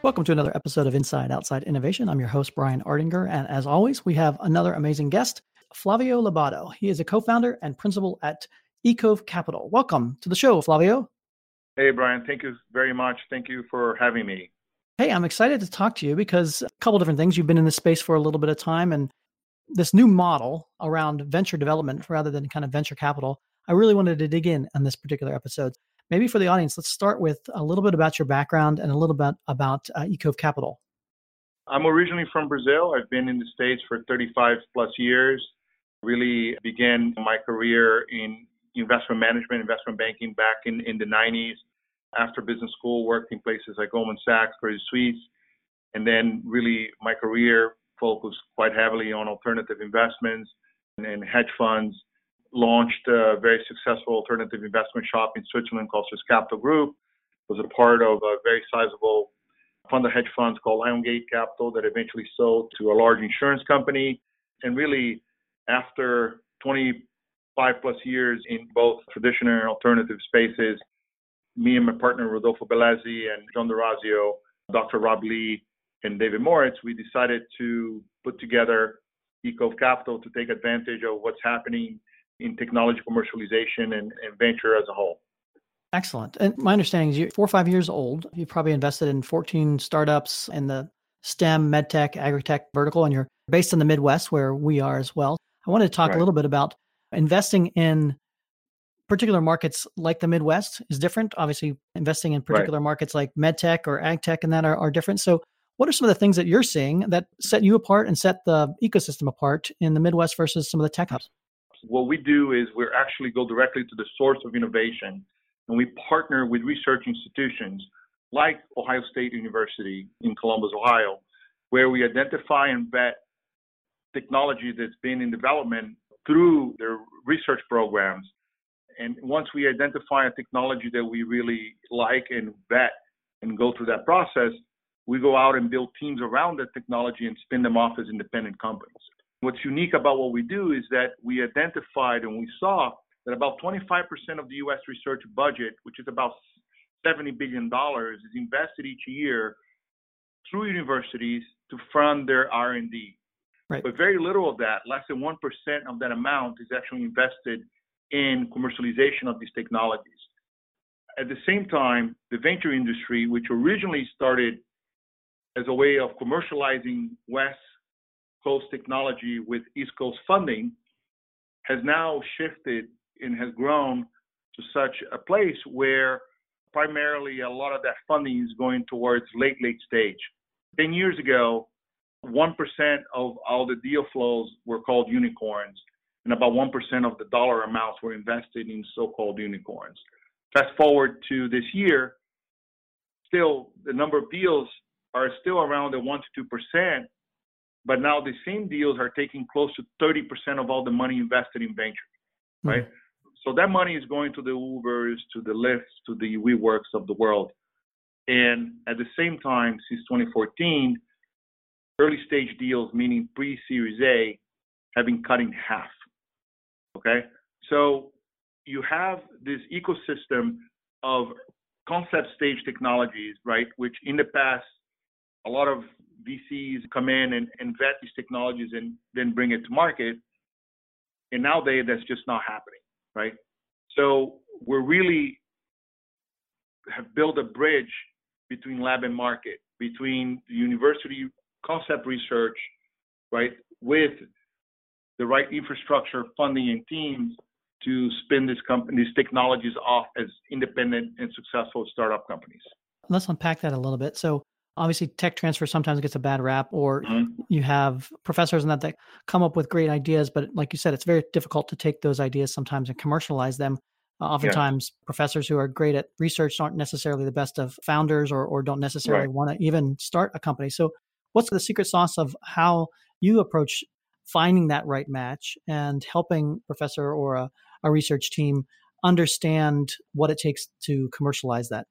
Welcome to another episode of Inside Outside Innovation. I'm your host, Brian Ardinger. And as always, we have another amazing guest, Flavio Lobato. He is a co founder and principal at Ecove Capital. Welcome to the show, Flavio. Hey, Brian. Thank you very much. Thank you for having me. Hey, I'm excited to talk to you because a couple different things. You've been in this space for a little bit of time, and this new model around venture development rather than kind of venture capital, I really wanted to dig in on this particular episode maybe for the audience, let's start with a little bit about your background and a little bit about uh, Ecove Capital. I'm originally from Brazil. I've been in the States for 35 plus years. Really began my career in investment management, investment banking back in, in the 90s. After business school, worked in places like Goldman Sachs, Credit Suisse, and then really my career focused quite heavily on alternative investments and, and hedge funds launched a very successful alternative investment shop in Switzerland called Swiss Capital Group. Was a part of a very sizable fund of hedge funds called Liongate Capital that eventually sold to a large insurance company. And really, after 25 plus years in both traditional and alternative spaces, me and my partner Rodolfo Bellezzi and John D'Orazio, Dr. Rob Lee, and David Moritz, we decided to put together Ecove Capital to take advantage of what's happening in technology commercialization and, and venture as a whole. Excellent. And my understanding is you're four or five years old. You probably invested in 14 startups in the STEM, medtech, agritech vertical, and you're based in the Midwest where we are as well. I wanted to talk right. a little bit about investing in particular markets like the Midwest is different. Obviously, investing in particular right. markets like medtech or agtech and that are, are different. So, what are some of the things that you're seeing that set you apart and set the ecosystem apart in the Midwest versus some of the tech hubs? What we do is we actually go directly to the source of innovation and we partner with research institutions like Ohio State University in Columbus, Ohio, where we identify and vet technology that's been in development through their research programs. And once we identify a technology that we really like and vet and go through that process, we go out and build teams around that technology and spin them off as independent companies. What's unique about what we do is that we identified and we saw that about 25% of the US research budget, which is about $70 billion, is invested each year through universities to fund their R&D. Right. But very little of that, less than 1% of that amount is actually invested in commercialization of these technologies. At the same time, the venture industry, which originally started as a way of commercializing West Coast technology with East Coast funding has now shifted and has grown to such a place where primarily a lot of that funding is going towards late, late stage. 10 years ago, 1% of all the deal flows were called unicorns, and about 1% of the dollar amounts were invested in so called unicorns. Fast forward to this year, still the number of deals are still around the 1 to 2%, but now the same deals are taking close to 30% of all the money invested in venture, hmm. right? Mm-hmm. So that money is going to the Ubers, to the Lyfts, to the WeWorks of the world. And at the same time, since 2014, early stage deals, meaning pre-Series A, have been cut in half. Okay, so you have this ecosystem of concept stage technologies, right? Which in the past, a lot of VCs come in and, and vet these technologies and then bring it to market. And nowadays, that's just not happening, right? So we're really have built a bridge between lab and market, between university concept research, right, with the right infrastructure, funding, and teams to spin this company, these technologies off as independent and successful startup companies. Let's unpack that a little bit. So obviously tech transfer sometimes gets a bad rap or mm-hmm. you have professors and that that come up with great ideas but like you said it's very difficult to take those ideas sometimes and commercialize them uh, oftentimes yeah. professors who are great at research aren't necessarily the best of founders or, or don't necessarily right. want to even start a company so What's the secret sauce of how you approach finding that right match and helping professor or a, a research team understand what it takes to commercialize that?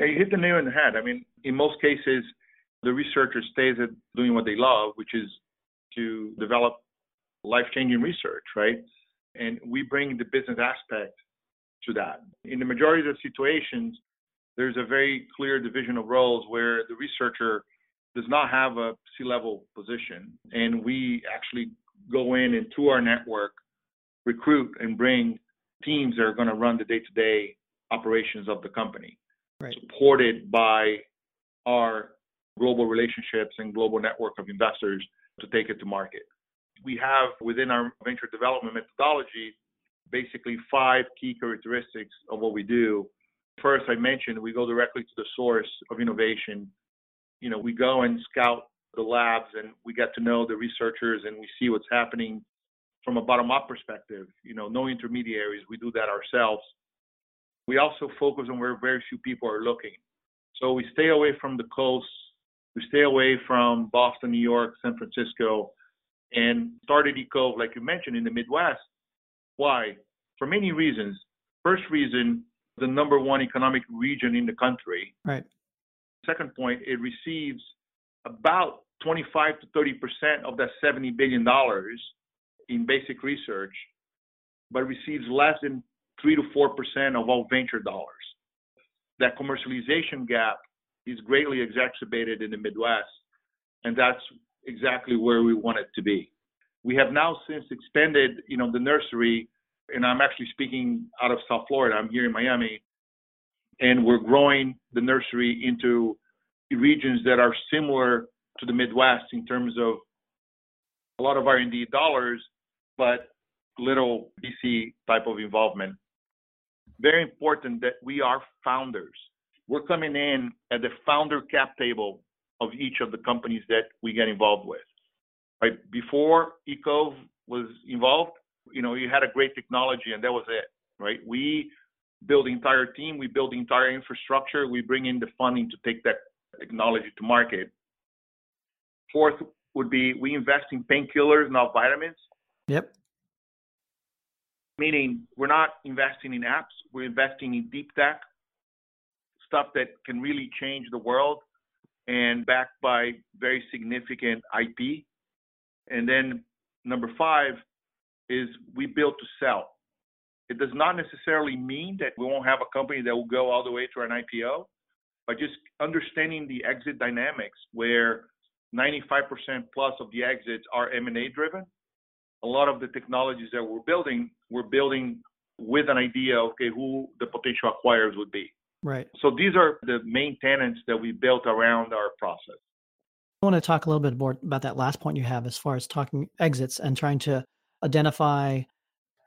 Yeah, you hit the nail on the head. I mean, in most cases, the researcher stays at doing what they love, which is to develop life-changing research, right? And we bring the business aspect to that. In the majority of situations, there's a very clear division of roles where the researcher does not have a C-level position, and we actually go in and through our network recruit and bring teams that are going to run the day-to-day operations of the company, right. supported by our global relationships and global network of investors to take it to market. We have within our venture development methodology basically five key characteristics of what we do. First, I mentioned we go directly to the source of innovation. You know, we go and scout the labs and we get to know the researchers and we see what's happening from a bottom up perspective. You know, no intermediaries, we do that ourselves. We also focus on where very few people are looking. So we stay away from the coast, we stay away from Boston, New York, San Francisco, and started eCove, like you mentioned, in the Midwest. Why? For many reasons. First reason, the number one economic region in the country. Right. Second point, it receives about 25 to 30 percent of that 70 billion dollars in basic research, but receives less than three to four percent of all venture dollars. That commercialization gap is greatly exacerbated in the Midwest, and that's exactly where we want it to be. We have now since expanded, you know, the nursery, and I'm actually speaking out of South Florida. I'm here in Miami, and we're growing the nursery into regions that are similar to the Midwest in terms of a lot of R&D dollars, but little VC type of involvement. Very important that we are founders. We're coming in at the founder cap table of each of the companies that we get involved with. Right before eCove was involved, you know, you had a great technology and that was it. Right? We build the entire team, we build the entire infrastructure, we bring in the funding to take that technology to market. Fourth would be we invest in painkillers, not vitamins. Yep. Meaning we're not investing in apps, we're investing in deep tech, stuff that can really change the world and backed by very significant IP. And then number five is we build to sell. It does not necessarily mean that we won't have a company that will go all the way to an IPO, but just understanding the exit dynamics where 95% plus of the exits are M&A driven. A lot of the technologies that we're building, we're building with an idea, of okay, who the potential acquirers would be. Right. So these are the main tenants that we built around our process. I want to talk a little bit more about that last point you have as far as talking exits and trying to identify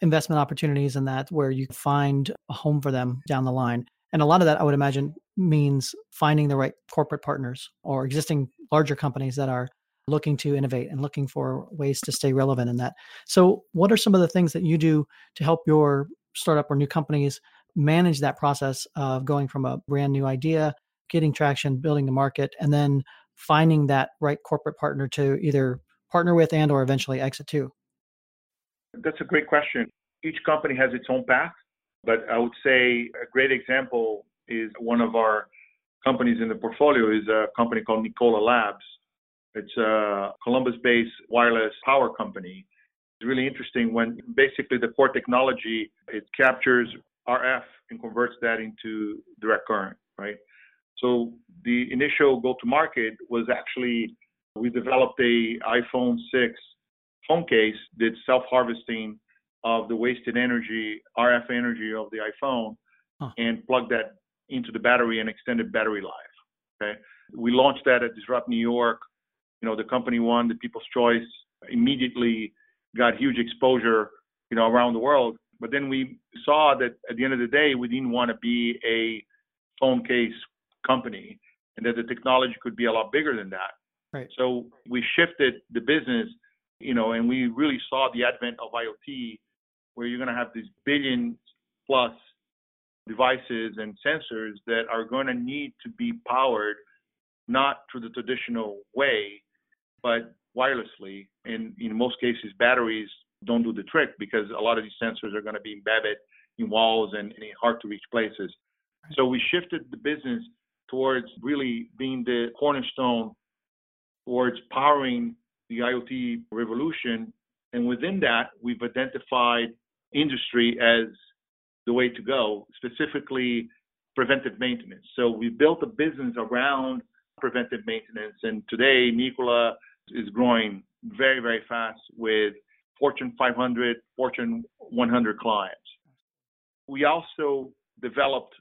investment opportunities and that where you find a home for them down the line. And a lot of that, I would imagine, means finding the right corporate partners or existing larger companies that are looking to innovate and looking for ways to stay relevant in that. So, what are some of the things that you do to help your startup or new companies manage that process of going from a brand new idea, getting traction, building the market, and then finding that right corporate partner to either partner with and or eventually exit to? That's a great question. Each company has its own path, but I would say a great example is one of our companies in the portfolio is a company called Nikola Labs. It's a Columbus-based wireless power company. It's really interesting when basically the core technology it captures RF and converts that into direct current, right? So the initial go-to-market was actually we developed a iPhone 6 phone case did self-harvesting of the wasted energy, RF energy of the iPhone, huh. and plugged that into the battery and extended battery life. Okay, we launched that at Disrupt New York. You know, the company won the People's Choice. Immediately got huge exposure, you know, around the world. But then we saw that at the end of the day, we didn't want to be a phone case company, and that the technology could be a lot bigger than that. Right. So we shifted the business, you know, and we really saw the advent of IoT, where you're going to have these billion plus devices and sensors that are going to need to be powered not through the traditional way, but wirelessly. And in most cases, batteries don't do the trick because a lot of these sensors are going to be embedded in walls and in hard to reach places. So we shifted the business towards really being the cornerstone towards powering the IoT revolution. And within that, we've identified industry as the way to go, specifically preventive maintenance. So we built a business around preventive maintenance. And today, Nikola is growing very, very fast with Fortune 500, Fortune 100 clients. We also developed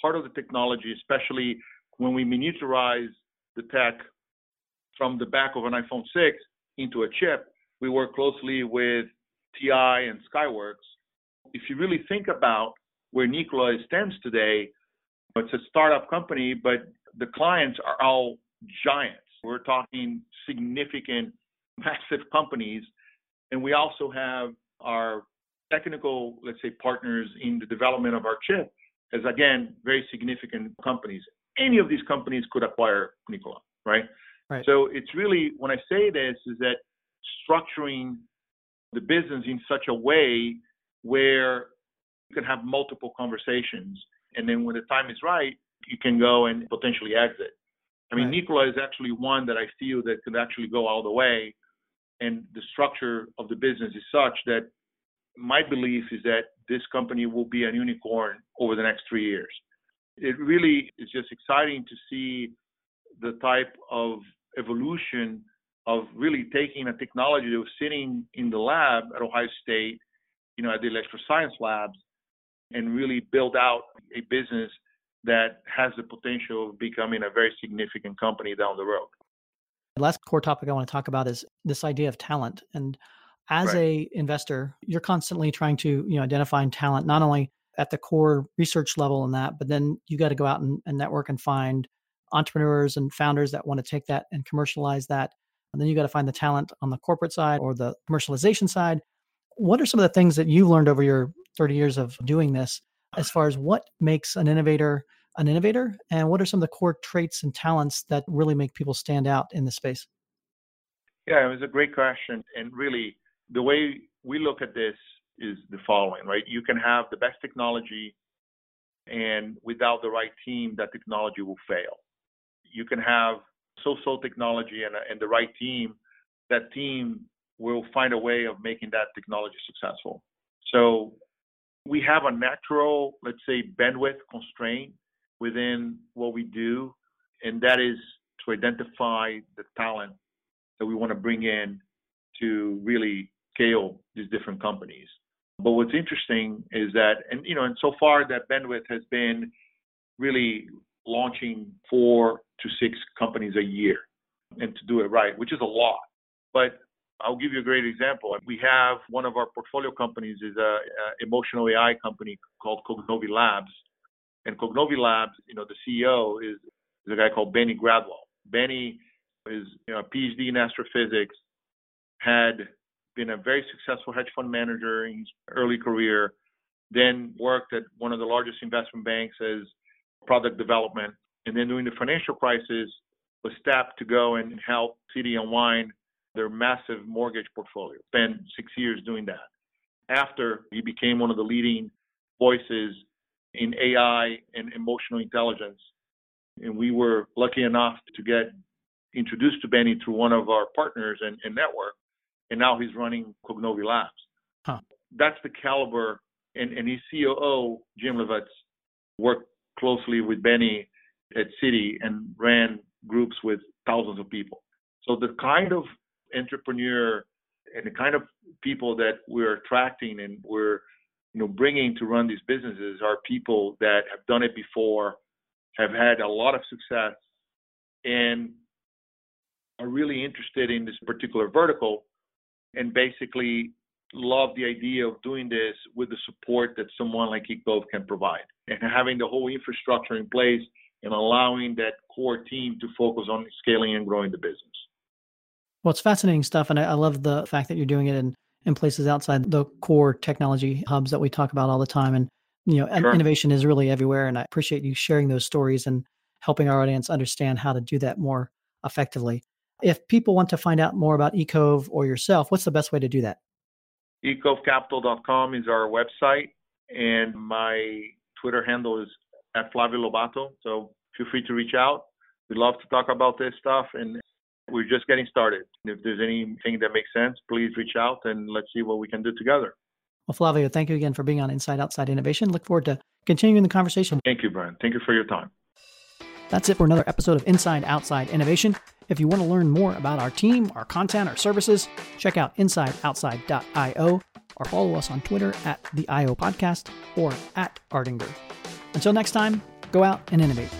part of the technology, especially when we miniaturize the tech from the back of an iPhone 6 into a chip. We work closely with TI and Skyworks. If you really think about where Nikola stands today, it's a startup company, but the clients are all giants. We're talking significant, massive companies. And we also have our technical, let's say, partners in the development of our chip as, again, very significant companies. Any of these companies could acquire Nikola, right? Right. So it's really, when I say this, is that structuring the business in such a way where you can have multiple conversations. And then when the time is right, you can go and potentially exit. I mean, Right. Nikola is actually one that I feel that could actually go all the way. And the structure of the business is such that my belief is that this company will be a unicorn over the next three years. It really is just exciting to see the type of evolution of really taking a technology that was sitting in the lab at Ohio State, you know, at the electro science labs, and really build out a business that has the potential of becoming a very significant company down the road. The last core topic I want to talk about is this idea of talent. And as Right. a investor, you're constantly trying to, you know, identify talent, not only at the core research level and that, but then you got to go out and, and network and find entrepreneurs and founders that want to take that and commercialize that. And then you got to find the talent on the corporate side or the commercialization side. What are some of the things that you've learned over your 30 years of doing this as far as what makes an innovator an innovator and what are some of the core traits and talents that really make people stand out in this space? Yeah, it was a great question. And really, the way we look at this is the following, right? You can have the best technology, and without the right team, that technology will fail. You can have so-so technology and, and the right team, that team will find a way of making that technology successful. So we have a natural, let's say, bandwidth constraint within what we do, and that is to identify the talent that we want to bring in to really scale these different companies. But what's interesting is that, and you know, and so far that bandwidth has been really launching four to six companies a year, and to do it right, which is a lot. But I'll give you a great example. We have one of our portfolio companies is a, a emotional AI company called Cognovi Labs, and Cognovi Labs, you know, the CEO is, is a guy called Benny Gradwell. Benny is you know, a PhD in astrophysics, had been a very successful hedge fund manager in his early career, then worked at one of the largest investment banks as product development, and then during the financial crisis was tapped to go and help Citi unwind their massive mortgage portfolio. Spent six years doing that. After he became one of the leading voices in AI and emotional intelligence, and we were lucky enough to get introduced to Benny through one of our partners and, and network, and now he's running Cognovi Labs. Huh. That's the caliber, and, and his COO, Jim Levitz, worked closely with Benny at Citi and ran groups with thousands of people. So the kind of entrepreneur and the kind of people that we're attracting and we're you know bringing to run these businesses are people that have done it before, have had a lot of success, and are really interested in this particular vertical, and basically love the idea of doing this with the support that someone like eCove can provide, and having the whole infrastructure in place and allowing that core team to focus on scaling and growing the business. Well, it's fascinating stuff, and I, I love the fact that you're doing it in in places outside the core technology hubs that we talk about all the time. And you know, Sure. innovation is really everywhere. And I appreciate you sharing those stories and helping our audience understand how to do that more effectively. If people want to find out more about eCove or yourself, what's the best way to do that? ecovecapital.com is our website, and my Twitter handle is at Flavio Lobato. So feel free to reach out. We'd love to talk about this stuff, and we're just getting started. If there's anything that makes sense, please reach out and let's see what we can do together. Well, Flavio, thank you again for being on Inside Outside Innovation. Look forward to continuing the conversation. Thank you, Brian. Thank you for your time. That's it for another episode of Inside Outside Innovation. If you want to learn more about our team, our content, our services, check out insideoutside.io or follow us on Twitter at the IO Podcast or at Ardinger. Until next time, go out and innovate.